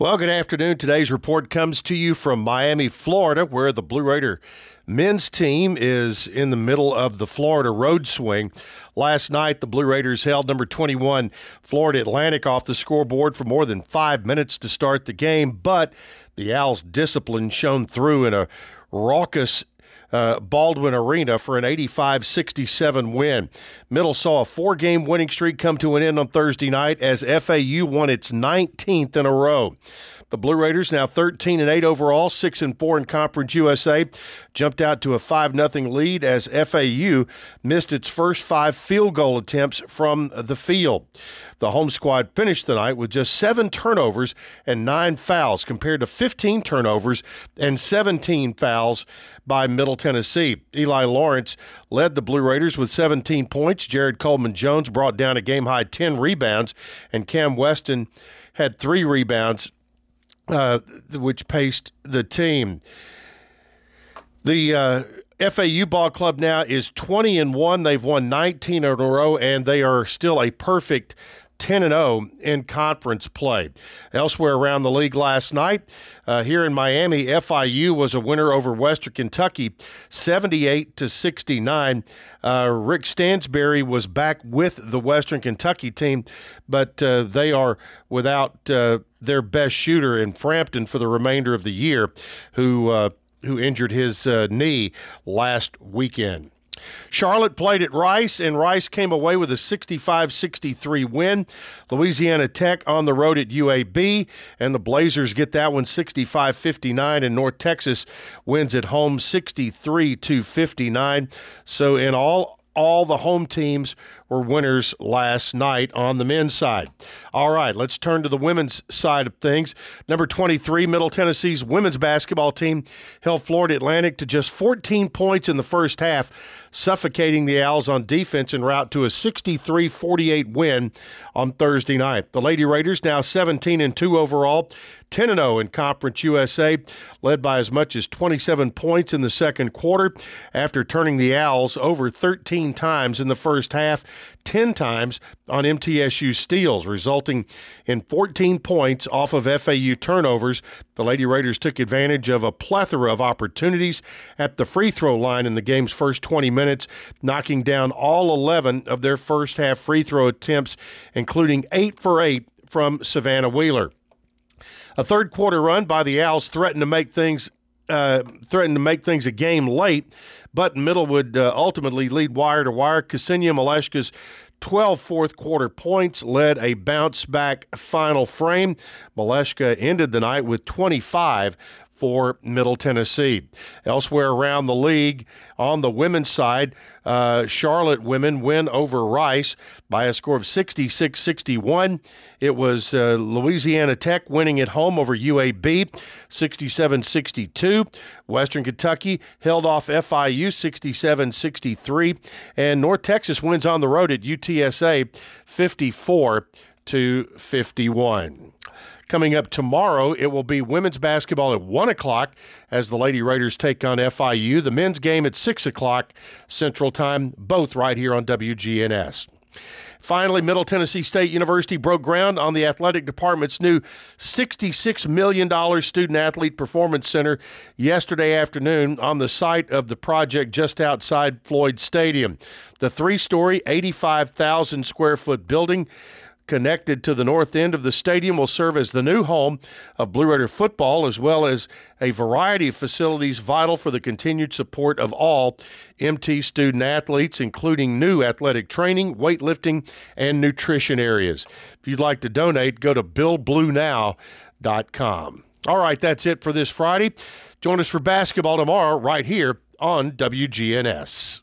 Well, good afternoon. Today's report comes to you from Miami, Florida, where the Blue Raider men's team is in the middle of the Florida road swing. Last night, the Blue Raiders held number 21 Florida Atlantic off the scoreboard for more than five minutes to start the game, but the Owls' discipline shone through in a raucous uh, Baldwin Arena for an 85 67 win. Middle saw a four game winning streak come to an end on Thursday night as FAU won its 19th in a row. The Blue Raiders now 13 and 8 overall, 6 and 4 in Conference USA, jumped out to a 5 0 lead as FAU missed its first 5 field goal attempts from the field. The home squad finished the night with just 7 turnovers and 9 fouls compared to 15 turnovers and 17 fouls by Middle Tennessee. Eli Lawrence led the Blue Raiders with 17 points. Jared Coleman Jones brought down a game high 10 rebounds, and Cam Weston had three rebounds uh, which paced the team. The uh, FAU ball club now is 20 and 1. They've won 19 in a row, and they are still a perfect 10 and 0 in conference play. Elsewhere around the league last night, uh, here in Miami, FIU was a winner over Western Kentucky, 78 to 69. Uh, Rick Stansbury was back with the Western Kentucky team, but uh, they are without uh, their best shooter in Frampton for the remainder of the year, who uh, who injured his uh, knee last weekend. Charlotte played at Rice, and Rice came away with a 65 63 win. Louisiana Tech on the road at UAB, and the Blazers get that one 65 59, and North Texas wins at home 63 59. So, in all, all the home teams were winners last night on the men's side. All right, let's turn to the women's side of things. Number 23, Middle Tennessee's women's basketball team held Florida Atlantic to just 14 points in the first half, suffocating the Owls on defense en route to a 63 48 win on Thursday night. The Lady Raiders now 17 and 2 overall, 10 0 in Conference USA, led by as much as 27 points in the second quarter after turning the Owls over 13 times in the first half 10 times on MTSU steals, resulting in 14 points off of FAU turnovers. The Lady Raiders took advantage of a plethora of opportunities at the free throw line in the game's first 20 minutes, knocking down all 11 of their first half free throw attempts, including 8 for 8 from Savannah Wheeler. A third quarter run by the Owls threatened to make things uh, threatened to make things a game late, but Middle would uh, ultimately lead wire to wire. Ksenia Malashka's 12 fourth quarter points led a bounce back final frame. Maleshka ended the night with 25 for Middle Tennessee. Elsewhere around the league, on the women's side, uh, Charlotte women win over Rice by a score of 66 61. It was uh, Louisiana Tech winning at home over UAB 67 62. Western Kentucky held off FIU 67 63. And North Texas wins on the road at UTSA 54 to 51. Coming up tomorrow, it will be women's basketball at 1 o'clock as the Lady Raiders take on FIU. The men's game at 6 o'clock Central Time, both right here on WGNS. Finally, Middle Tennessee State University broke ground on the athletic department's new $66 million student athlete performance center yesterday afternoon on the site of the project just outside Floyd Stadium. The three story, 85,000 square foot building connected to the north end of the stadium will serve as the new home of Blue Raider football, as well as a variety of facilities vital for the continued support of all MT student athletes, including new athletic training, weightlifting, and nutrition areas. If you'd like to donate, go to BillBlueNow.com. All right, that's it for this Friday. Join us for basketball tomorrow, right here on WGNS.